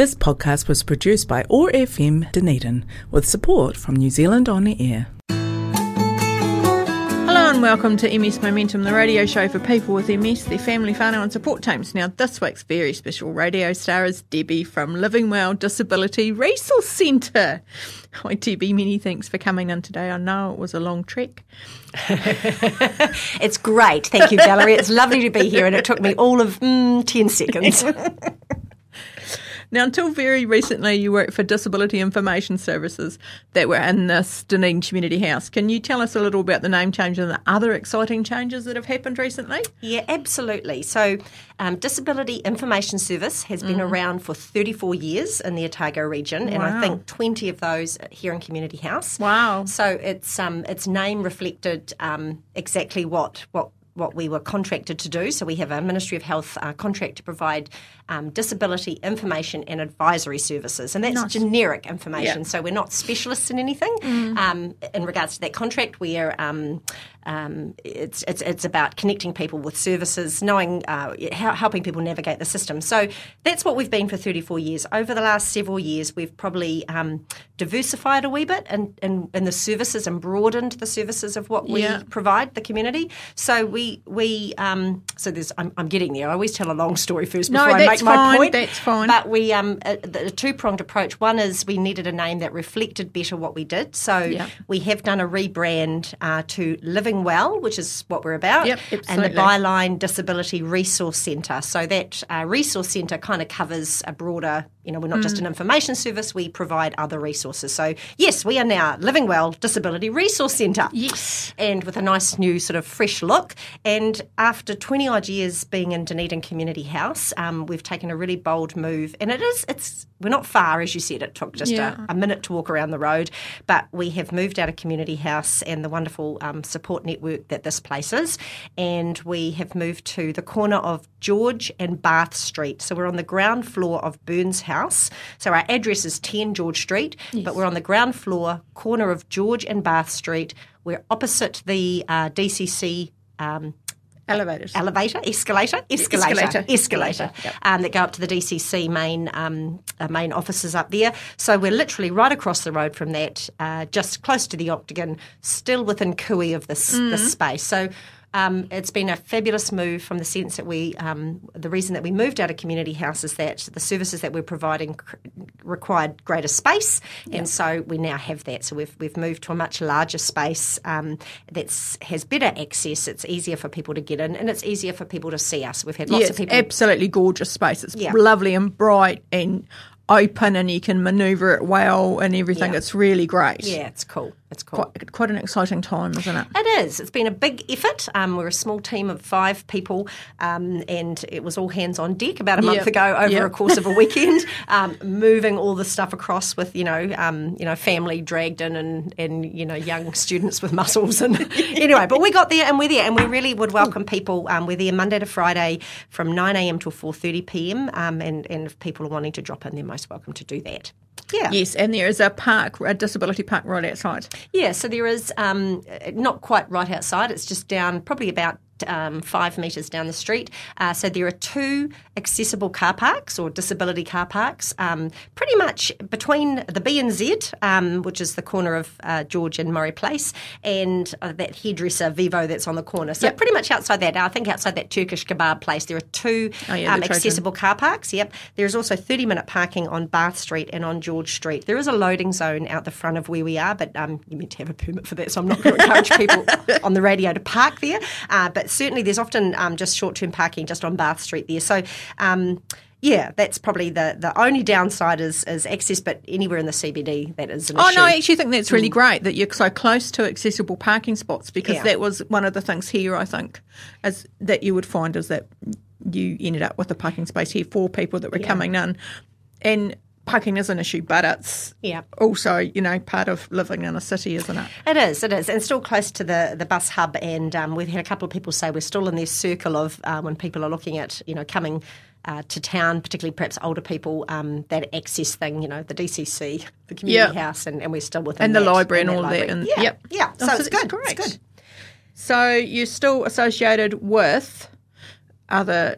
This podcast was produced by OAR FM Dunedin with support from New Zealand On Air. Hello and welcome to MS Momentum, the radio show for people with MS, their family, whānau and support teams. Now, this week's very special radio star is Debbie from Living Well Disability Resource Centre. Hi, Debbie. Many thanks for coming in today. I know it was a long trek. it's great. Thank you, Valerie. It's lovely to be here, and it took me all of mm, 10 seconds. Now, until very recently, you worked for Disability Information Services that were in this Dunedin Community House. Can you tell us a little about the name change and the other exciting changes that have happened recently? Yeah, absolutely. So, um, Disability Information Service has been mm. around for 34 years in the Otago region, wow. and I think 20 of those here in Community House. Wow! So its um, its name reflected um, exactly what what what we were contracted to do. So we have a Ministry of Health uh, contract to provide um, disability information and advisory services, and that's nice. generic information. Yeah. So we're not specialists in anything. Mm. Um, in regards to that contract, we are um, um, it's, it's, it's about connecting people with services, knowing uh, how, helping people navigate the system. So that's what we've been for 34 years. Over the last several years, we've probably um, diversified a wee bit in, in, in, the services and broadened the services of what we yeah. provide the community. So we we um, so there's I'm, I'm, getting there. I always tell a long story first before no, I make my fine, point. That's fine. But we um, a, a two pronged approach. One is we needed a name that reflected better what we did. So yeah. we have done a rebrand uh, to Living Living Well, which is what we're about, yep, and the Byline Disability Resource Centre. So that uh, resource centre kind of covers a broader you know, we're not mm. just an information service, we provide other resources. So, yes, we are now Living Well Disability Resource Centre. Yes. And with a nice new sort of fresh look. And after 20 odd years being in Dunedin Community House, um, we've taken a really bold move. And it is, it's, we're not far, as you said, it took just yeah. a, a, minute to walk around the road. But we have moved out of Community House and the wonderful um, support network that this place is. And we have moved to the corner of George and Bath Street. So, we're on the ground floor of Burns house. So our address is 10 George Street, yes. but we're on the ground floor, corner of George and Bath Street. We're opposite the uh, DCC. Um, Elevators. Elevator, escalator, escalator, escalator, escalator, yep. um, that go up to the DCC main um, uh, main offices up there. So we're literally right across the road from that, uh, just close to the Octagon, still within cooey of this mm. this space. So um, it's been a fabulous move from the sense that we, um, the reason that we moved out of community house is that the services that we're providing cr- required greater space, yep. and so we now have that. So we've we've moved to a much larger space um, that has better access. It's easier for people to get in, and it's easier for people to see us. We've had lots of people. Absolutely gorgeous space. It's yeah. lovely and bright and open and you can maneuver it well and everything. Yeah. It's really great. Yeah, it's cool. It's cool. Quite, quite, an exciting time, isn't it? It is. It's been a big effort. Um, we're a small team of five people, um, and it was all hands on deck about a month yep. ago over yep. a course of a weekend, um, moving all the stuff across with you know um, you know family dragged in and and you know young students with muscles and anyway. But we got there and we're there, and we really would welcome people. Um, we're there Monday to Friday from nine a.m. till four thirty p.m. Um, and and if people are wanting to drop in, they're most welcome to do that. Yeah. Yes, and there is a park, a disability park right outside. Yeah, so there is um, not quite right outside. It's just down probably about um, five metres down the street. Uh, so there are two accessible car parks or disability car parks, um, pretty much between the BNZ, um, which is the corner of uh, George and Murray Place, and uh, that hairdresser Vivo that's on the corner. So yep. pretty much outside that, I think outside that Turkish kebab place, there are two oh, yeah, um, accessible car parks. Yep. There is also 30 minute parking on Bath Street and on George Street. There is a loading zone out the front of where we are, but um, you need to have a permit for that, so I'm not going to encourage people on the radio to park there. Uh, but certainly there's often um, just short term parking just on Bath Street there. So, um, yeah, that's probably the, the only downside is, is access, but anywhere in the CBD that is an oh, issue. no, I actually think that's really mm. great that you're so close to accessible parking spots because yeah. that was one of the things here, I think, as that you would find is that you ended up with a parking space here for people that were yeah. coming in. And parking is an issue, but it's yeah. also, you know, part of living in a city, isn't it? It is, it is. And still close to the, the bus hub. And um, we've had a couple of people say we're still in this circle of uh, when people are looking at, you know, coming uh, to town, particularly perhaps older people, um, that access thing, you know, the DCC, the community house, and, and, we're still within And the that, library and, all library. that. And, yeah, yep. yeah. So, oh, so it's, good. Great. It's good. So you're still associated with other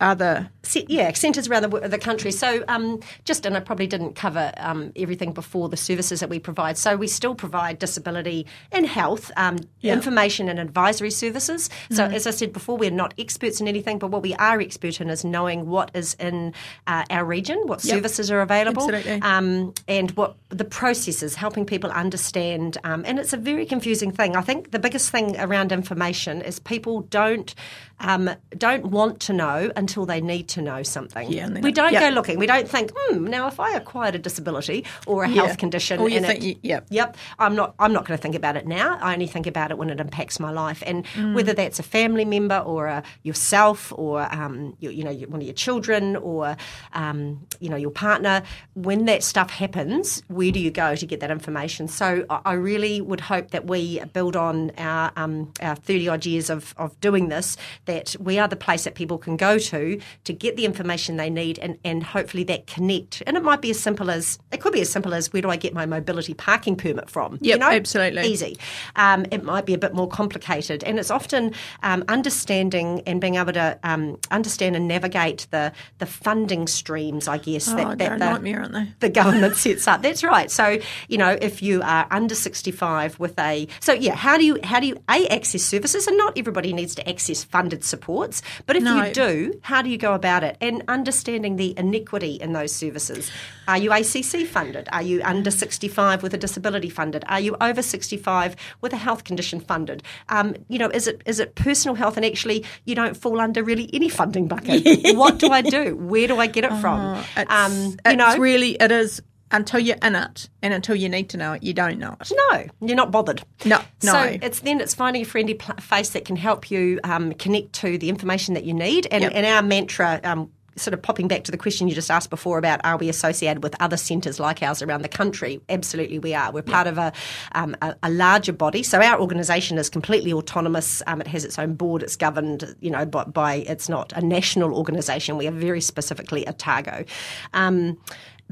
other yeah, centres around the, the country. So, um, just and I probably didn't cover um, everything before the services that we provide. So, we still provide disability and health um, yeah. information and advisory services. So, mm. as I said before, we're not experts in anything, but what we are expert in is knowing what is in uh, our region, what yep. services are available, um, and what the processes, helping people understand. Um, and it's a very confusing thing. I think the biggest thing around information is people don't um, don't want to know until they need to know something. Yeah, we don't yep. go looking. We don't think, hmm, now if I acquired a disability or a yeah. health condition, or you think, it, yep. yep, I'm not, I'm not going to think about it now. I only think about it when it impacts my life, and mm. whether that's a family member or a, yourself or um, you, you, know one of your children or um, you know your partner, when that stuff happens, where do you go to get that information? So I really would hope that we build on our um, our 30 odd years of, of doing this. That we are the place that people can go to to get the information they need and, and hopefully that connect. And it might be as simple as, it could be as simple as where do I get my mobility parking permit from? Yeah, you know? absolutely. Easy. Um, it might be a bit more complicated. And it's often um, understanding and being able to um, understand and navigate the, the funding streams, I guess, oh, that, that the, nightmare, aren't they? the government sets up. That's right. So, you know, if you are under 65 with a, so yeah, how do you, how do you, A, access services? And not everybody needs to access funded supports, but if no. you do, how do you go about it? And understanding the inequity in those services. Are you ACC funded? Are you under 65 with a disability funded? Are you over 65 with a health condition funded? Um, you know, is it is it personal health and actually you don't fall under really any funding bucket? what do I do? Where do I get it from? Oh, it's, um, you know, really it is until you're in it and until you need to know it, you don't know it. No, you're not bothered. No, no. So it's then it's finding a friendly face that can help you um, connect to the information that you need. And, yep. and our mantra, um, sort of popping back to the question you just asked before about are we associated with other centres like ours around the country? Absolutely, we are. We're part of a, um, a, a, larger body. So our organisation is completely autonomous. Um, it has its own board. It's governed, you know, by, by it's not a national organisation. We are very specifically Otago. Um,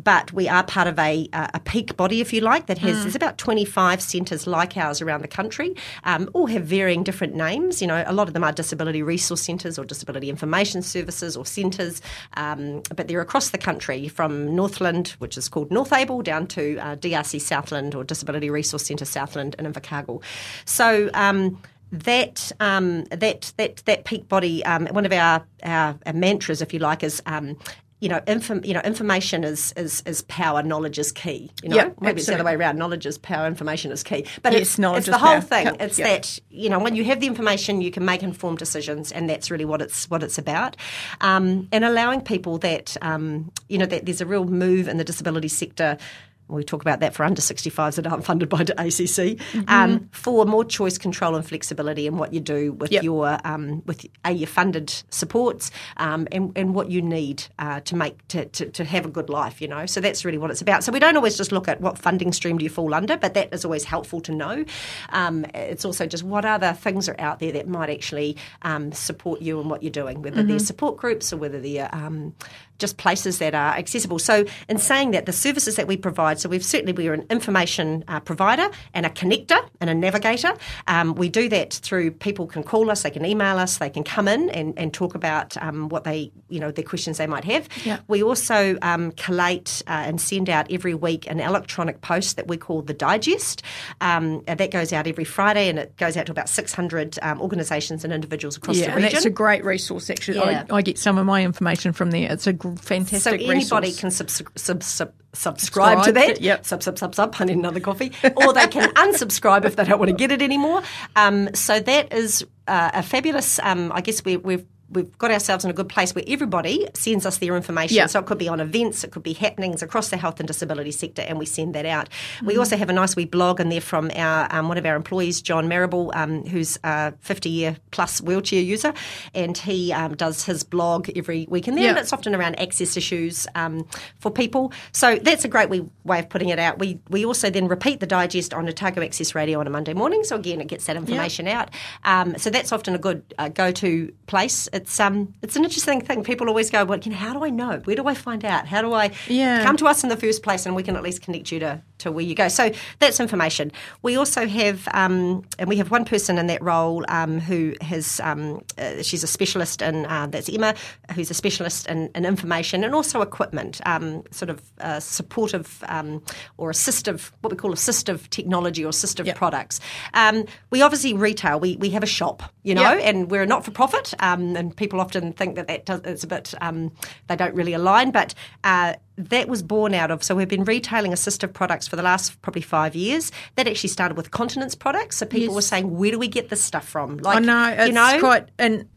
but we are part of a, a peak body, if you like, that has mm. there's about 25 centres like ours around the country, um, all have varying different names. You know, a lot of them are disability resource centres or disability information services or centres, um, but they're across the country from Northland, which is called North Northable, down to uh, DRC Southland or Disability Resource Centre Southland in Invercargill. So. Um, that um, that that that peak body, um, one of our, our, our, mantras, if you like, is um, you know, inform, you know, information is, is, is power, knowledge is key. You know, yep, maybe absolutely. it's the other way around. Knowledge is power, information is key. But yes, it's, it's the whole thing. It's yep. that you know, when you have the information, you can make informed decisions, and that's really what it's what it's about. Um, and allowing people that um, you know that there's a real move in the disability sector we talk about that for under 65s that aren't funded by the ACC, mm-hmm. um, for more choice, control, and flexibility in what you do with yep. your um, with a, your funded supports um, and, and what you need uh, to make to, to, to, have a good life. You know, so that's really what it's about. So we don't always just look at what funding stream do you fall under, but that is always helpful to know. Um, it's also just what other things are out there that might actually um, support you and what you're doing, whether mm-hmm. they're support groups or whether they're um, just places that are accessible. So, in saying that, the services that we provide, so we've certainly we're an information uh, provider and a connector and a navigator. Um, we do that through people can call us, they can email us, they can come in and, and talk about um, what they, you know, their questions they might have. Yeah. We also um, collate uh, and send out every week an electronic post that we call the Digest. Um, that goes out every Friday and it goes out to about 600 um, organisations and individuals across yeah, the region. And that's a great resource, actually. Yeah. I, I, get some of my information from there. It's a fantastic So anybody resource. can sub- sub- sub- subscribe, to that. yep. Sub, sub, sub, sub, I need another coffee. or they can unsubscribe if they don't want to get it anymore. Um, so that is uh, a fabulous, um, I guess we, we've we've got ourselves in a good place where everybody sends us their information. Yeah. So it could be on events, it could be happenings across the health and disability sector, and we send that out. Mm-hmm. We also have a nice wee blog in there from our um, one of our employees, John Marable, um, who's a 50 year plus wheelchair user, and he um, does his blog every week in there. Yeah. And it's often around access issues um, for people. So that's a great wee way of putting it out. We we also then repeat the digest on Otago Access Radio on a Monday morning. So again, it gets that information yeah. out. Um, so that's often a good uh, go to place it's um it's an interesting thing. People always go, well, you know, how do I know? Where do I find out? How do I yeah. come to us in the first place, and we can at least connect you to to where you go. So that's information. We also have, um, and we have one person in that role um, who has, um, uh, she's a specialist in, uh, that's Emma, who's a specialist in, in information and also equipment, um, sort of uh, supportive um, or assistive, what we call assistive technology or assistive yep. products. Um, we obviously retail, we, we have a shop, you know, yep. and we're a not for profit, and people often think that that does, it's a bit, they don't really align, but uh, that was born out of. So we've been retailing assistive products for the last probably five years. That actually started with continence products. So people yes. were saying, "Where do we get this stuff from?" Like, I know it's you know? quite and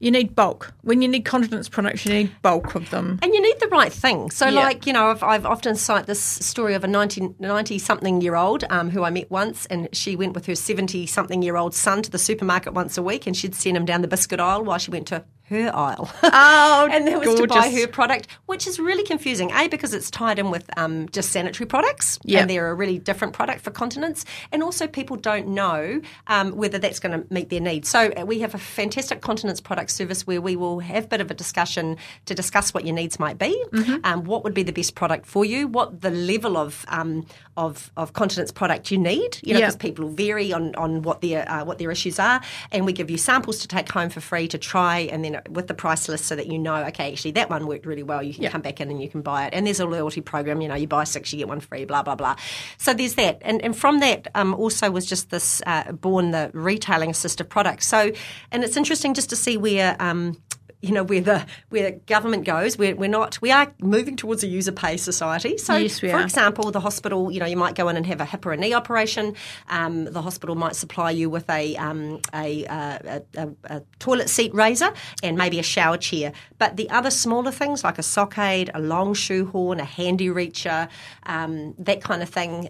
you need bulk. When you need continence products, you need bulk of them. And you need the right thing. So, yeah. like, you know, I've, I've, often cite this story of a 90 something year old um, who I met once, and she went with her 70 something year old son to the supermarket once a week, and she'd send him down the biscuit aisle while she went to her aisle. Oh, and that was gorgeous. to buy her product, which is really confusing. A because it's tied in with um, just sanitary products, yep. and they're a really different product for continence, and also people don't know um, whether that's going to meet their needs. So uh, we have a fantastic continence product service where we will have a bit of a discussion to discuss what your needs might be, mm-hmm. um, what would be the best product for you, what the level of um, of, of continence product you need. You know, because yep. people vary on on what their uh, what their issues are, and we give you samples to take home for free to try, and then with the price list so that you know, okay, actually that one worked really well. You can yep. come back in and you can buy it. And there's a loyalty program, you know, you buy six, you get one free, blah, blah, blah. So there's that. And, and from that um, also was just this uh, born the retailing assistive product. So, and it's interesting just to see where. Um, you know where the where government goes. We're, we're not we are moving towards a user pay society. So, yes, for are. example, the hospital, you know, you might go in and have a hip or a knee operation. Um, the hospital might supply you with a, um, a, a, a, a, toilet seat raiser and maybe a shower chair. But the other smaller things like a sock aid, a long shoehorn, a handy reacher, um, that kind of thing.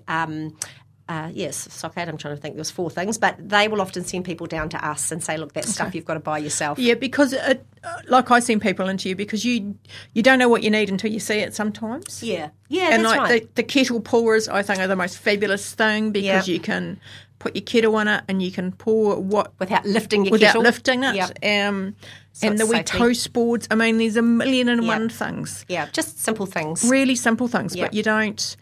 Uh, yes, sock aid, I'm trying to think, there's four things, but they will often send people down to us and say, look, that okay. stuff you've got to buy yourself. Yeah, because, it, uh, like I send people into you because you you don't know what you need until you see it sometimes. Yeah, yeah, and like right. the, the, kettle pourers, I think, are the most fabulous thing because yep. you can put your kettle on it and you can pour what without lifting your without kettle. lifting it. Yep. Um, so and the wee toast boards. I mean, there's a million and yep. one things. Yeah, just simple things. Really simple things, but you don't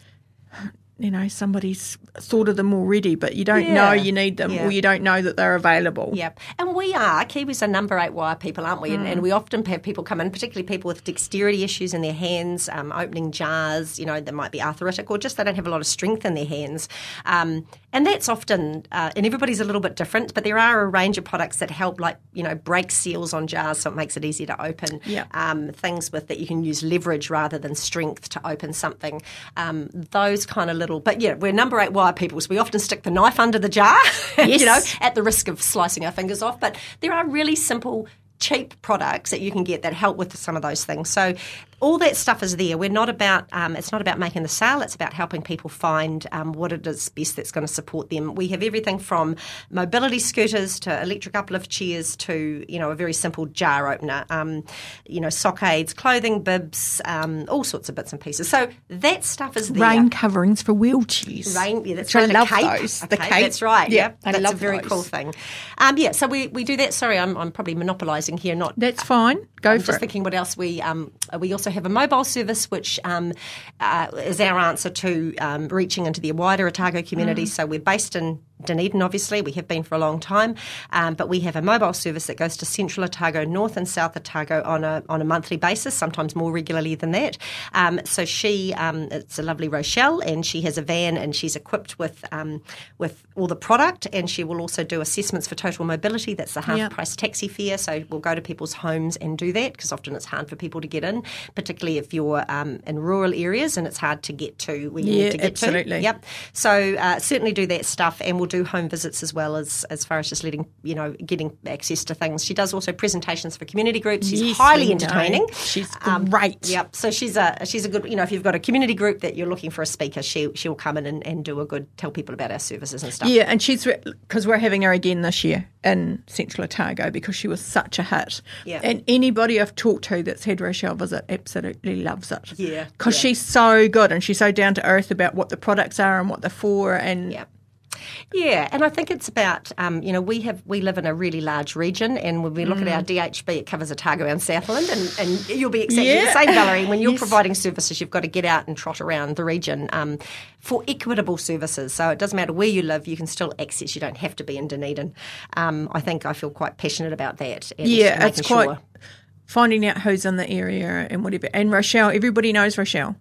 you know somebody's thought of them already, but you don't yeah. know you need them yeah. or you don't know that they're available. Yep. And we are Kiwis are number eight wire people, aren't we? Mm. And, and, we often have people come in, particularly people with dexterity issues in their hands, um, opening jars. You know, they might be arthritic or just they don't have a lot of strength in their hands. Um, and that's often, uh, and everybody's a little bit different, but there are a range of products that help, like you know, break seals on jars, so it makes it easier to open. Yeah. Um, things with that you can use leverage rather than strength to open something. Um, those kind of little but yeah, we're number eight wire people, so we often stick the knife under the jar, yes. you know, at the risk of slicing our fingers off. But there are really simple cheap products that you can get that help with some of those things. So all that stuff is there. We're not about um, it's not about making the sale. It's about helping people find um, what it is best that's going to support them. We have everything from mobility scooters to electric uplift chairs to you know a very simple jar opener. Um, you know sock aids, clothing, bibs, um, all sorts of bits and pieces. So that stuff is there. Rain coverings for wheelchairs. Rain, yeah, that's Which right. I love cape. those. Okay, the cape. That's right. Yeah, yep. that's a very those. cool thing. Um, yeah, so we, we do that. Sorry, I'm, I'm probably monopolising here. Not that's fine. Go I'm for just it. thinking what else we um, we also have a mobile service which um, uh, is our answer to um, reaching into the wider Otago community. Mm. So we're based in Dunedin, obviously, we have been for a long time, um, but we have a mobile service that goes to Central Otago, North and South Otago on a on a monthly basis, sometimes more regularly than that. Um, so she, um, it's a lovely Rochelle, and she has a van, and she's equipped with um, with all the product, and she will also do assessments for total mobility. That's the half yep. price taxi fare. So we'll go to people's homes and do that because often it's hard for people to get in, particularly if you're um, in rural areas and it's hard to get to where you yeah, need to get absolutely. to. Yep. So uh, certainly do that stuff, and we'll do home visits as well as as far as just letting you know getting access to things. She does also presentations for community groups. She's yes, highly entertaining. She's um, great. Yep. So she's a she's a good you know if you've got a community group that you're looking for a speaker, she she'll come in and, and do a good tell people about our services and stuff. Yeah, and she's because we're having her again this year in Central Otago because she was such a hit. Yeah. And anybody I've talked to that's had Rochelle visit absolutely loves it. Yeah. Because yeah. she's so good and she's so down to earth about what the products are and what they're for and. Yeah Yeah, and I think it's about um, you know we have we live in a really large region, and when we look mm. at our DHB, it covers Otago and Southland, and, and you'll be exactly yeah. the same, Valerie. When you're yes. providing services, you've got to get out and trot around the region um, for equitable services. So it doesn't matter where you live, you can still access. You don't have to be in Dunedin. Um, I think I feel quite passionate about that. yeah, it's quite sure. finding out who's in the area and whatever. And Rochelle, everybody knows Rochelle.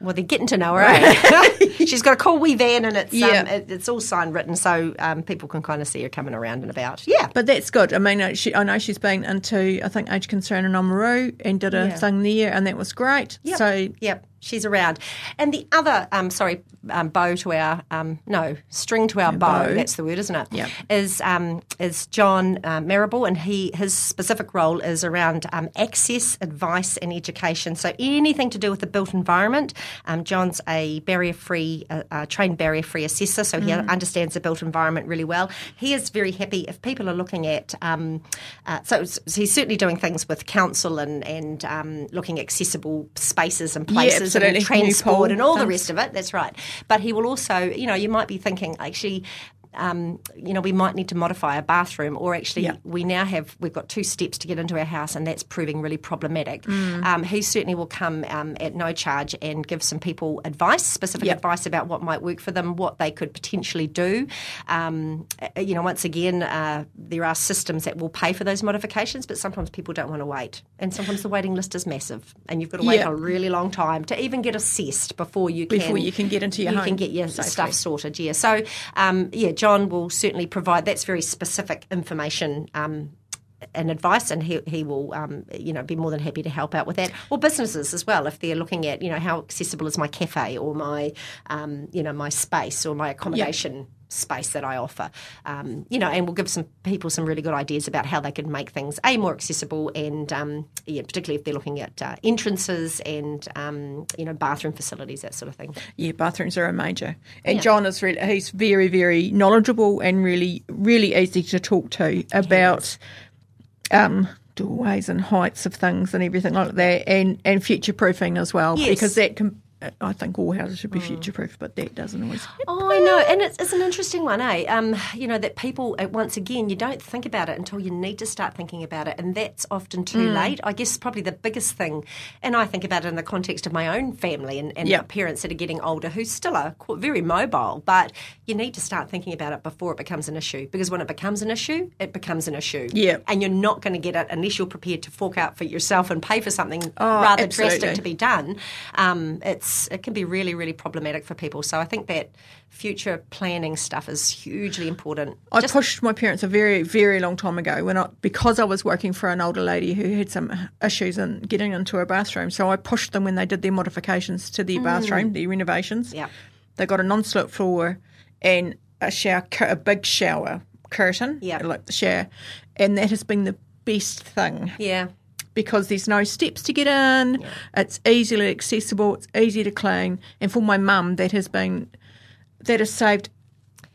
Well, they're getting to know her. Eh? She's got a cool wee van, and it's um, yeah. um, it, it's all sign written, so um, people can kind of see her coming around and about. Yeah, but that's good. I mean, uh, she, I know she's been into I think Age Concern in Oamaru and did a yeah. thing there, and that was great. Yep. So yep she's around. And the other, um, sorry, um, bow to our, um, no, string to our yeah, bow, bow, that's the word, isn't it? Yeah. Is, um, is John uh, Marable, and he his specific role is around um, access, advice, and education. So anything to do with the built environment. Um, John's a barrier-free, uh, uh, trained barrier-free assessor, so he mm. understands the built environment really well. He is very happy if people are looking at, uh, so, so, he's certainly doing things with council and, and looking at accessible spaces and places. Yeah, absolutely. transport and all the rest of it. That's right. But he will also, you know, you might be thinking actually um, you know, we might need to modify a bathroom, or actually, we now have we've got two steps to get into our house, and that's proving really problematic. Mm. Um, he certainly will come um, at no charge and give some people advice, specific yep. advice about what might work for them, what they could potentially do. Um, uh, you know, once again, uh, there are systems that will pay for those modifications, but sometimes people don't want to wait, and sometimes the waiting list is massive, and you've got to wait yep. a really long time to even get assessed before you can before you can get into your you home. can get your safely. stuff sorted. Yeah, so um, yeah. John will certainly provide that's very specific information um, and advice, and he, he will, um, you know, be more than happy to help out with that. Or businesses as well, if they're looking at, you know, how accessible is my cafe or my, um, you know, my space or my accommodation. Yep space that I offer. Um, you know, and we'll give some people some really good ideas about how they can make things a more accessible and um, yeah, particularly if they're looking at uh, entrances and um, you know bathroom facilities, that sort of thing. Yeah, bathrooms are a major. And yeah. John is really he's very very knowledgeable and really really easy to talk to about. Um, doorways and heights of things and everything like that, and and future proofing as well, yes. because that can I think all houses should be mm. future proof, but that doesn't always. Happen. Oh, I know, and it's, it's an interesting one, eh? Um, you know that people uh, once again you don't think about it until you need to start thinking about it, and that's often too mm. late. I guess probably the biggest thing, and I think about it in the context of my own family and, and yep. parents that are getting older who still are very mobile, but you need to start thinking about it before it becomes an issue because when it becomes an issue, it becomes an issue. Yeah, and you're not going to get it unless you're prepared to fork out for yourself and pay for something oh, rather absolutely. drastic to be done. Um, it's it can be really really problematic for people. So I think that future planning stuff is hugely important. I Just, pushed my parents a very very long time ago when I because I was working for an older lady who had some issues in getting into her bathroom. So I pushed them when they did their modifications to their mm. bathroom, their renovations. Yeah, they got a non-slip floor and a shower, a big shower curtain, yeah, like the shower, and that has been the best thing. Yeah because there's no steps to get in. Yeah. It's easily accessible. It's easy to clean. And for my mum, that has been that has saved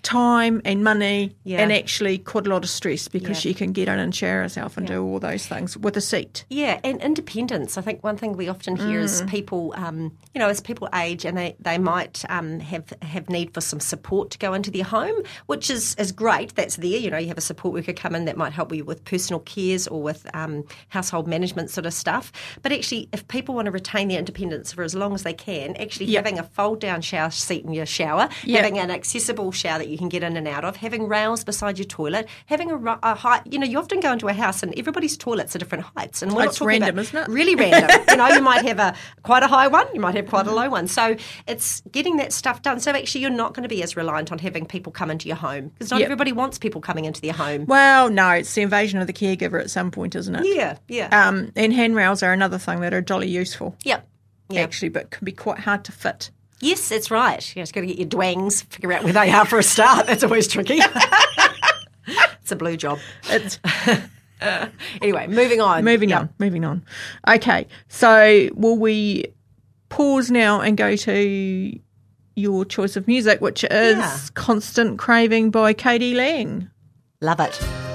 time and money yeah. and actually quite a lot of stress because yeah. she can get in and share herself and yeah. do all those things with a seat. Yeah, and independence. I think one thing we often hear mm. is people, um, you know, as people age and they, they might um, have have need for some support to go into their home, which is, is great. That's there. You know, you have a support worker come in that might help you with personal cares or with um, household management sort of stuff. But actually, if people want to retain their independence for as long as they can, actually having a fold down shower seat in your shower, having an accessible shower that you can get in and out of, having rails beside your toilet, having a, a height. You know, you often go into a house and everybody's toilets are different heights, and we're it's not talking random, about, isn't it? Really random. you know, you might have a quite a high one, you might have quite a low one. So it's getting that stuff done. So actually, you're not going to be as reliant on having people come into your home because not yep. everybody wants people coming into their home. Well, no, it's the invasion of the caregiver at some point, isn't it? Yeah, yeah. Um, and handrails are another thing that are jolly useful. Yep. Yep. Actually, but can be quite hard to fit. Yes, that's right. You just got to get your dwangs, figure out where they are for a start. That's always tricky. it's a blue job. It's. anyway, moving on. Moving on. Moving on. Okay, so will we pause now and go to your choice of music, which is yeah. "Constant Craving" by k.d. lang. Love it.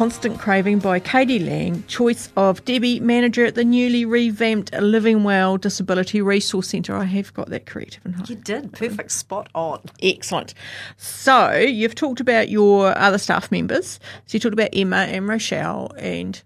Constant Craving by k.d. lang, choice of Debbie, manager at the newly revamped Living Well Disability Resource Centre. I have got that correct, haven't I? You did. Perfect. Spot on. Excellent. So you've talked about your other staff members. So you talked about Emma and Rochelle and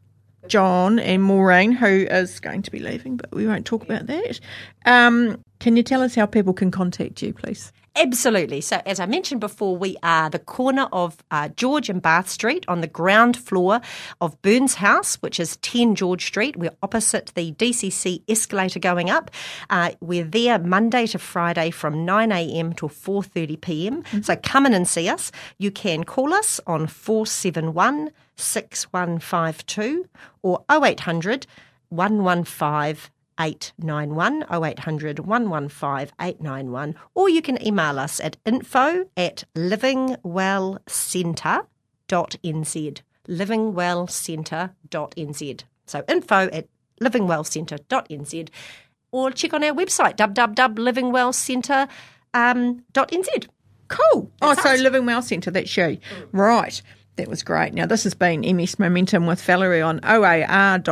John and Maureen, who is going to be leaving, but we won't talk about that. Um, can you tell us how people can contact you, please? Absolutely. So, as I mentioned before, we are the corner of uh, George and Bath Street on the ground floor of Burns House, which is 10 George Street. We're opposite the DCC escalator going up. Uh, we're there Monday to Friday from 9am to 4.30pm. Mm-hmm. So, come in and see us. You can call us on 471 6152 or 0800 115 891 0800 115 891 or you can email us at info at livingwellcentre.nz livingwellcentre.nz so info at livingwellcentre.nz or check on our website www.livingwellcentre.nz um, Cool. That's oh, us. so Living Well Centre, that's you. Mm. Right. That was great. Now, this has been MS Momentum with Valerie on oar.org.nz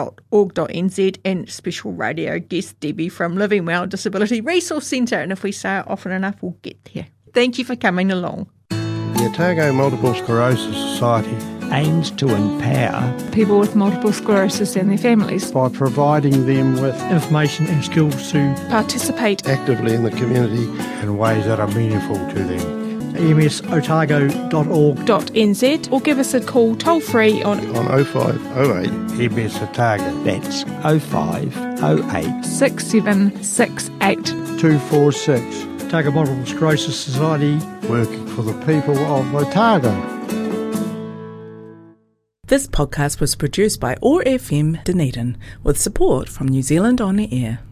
and special radio guest Debbie from Living Well Disability Resource Centre. And if we say it often enough, we'll get there. Thank you for coming along. The Otago Multiple Sclerosis Society aims to empower people with multiple sclerosis and their families by providing them with information and skills to participate actively in the community in ways that are meaningful to them msotago.org.nz or give us a call toll free on on 0508 MS Otago. That's 0508 6768 246. Otago Multiple Sclerosis Society working for the people of Otago. This podcast was produced by OAR FM Dunedin with support from New Zealand On the Air.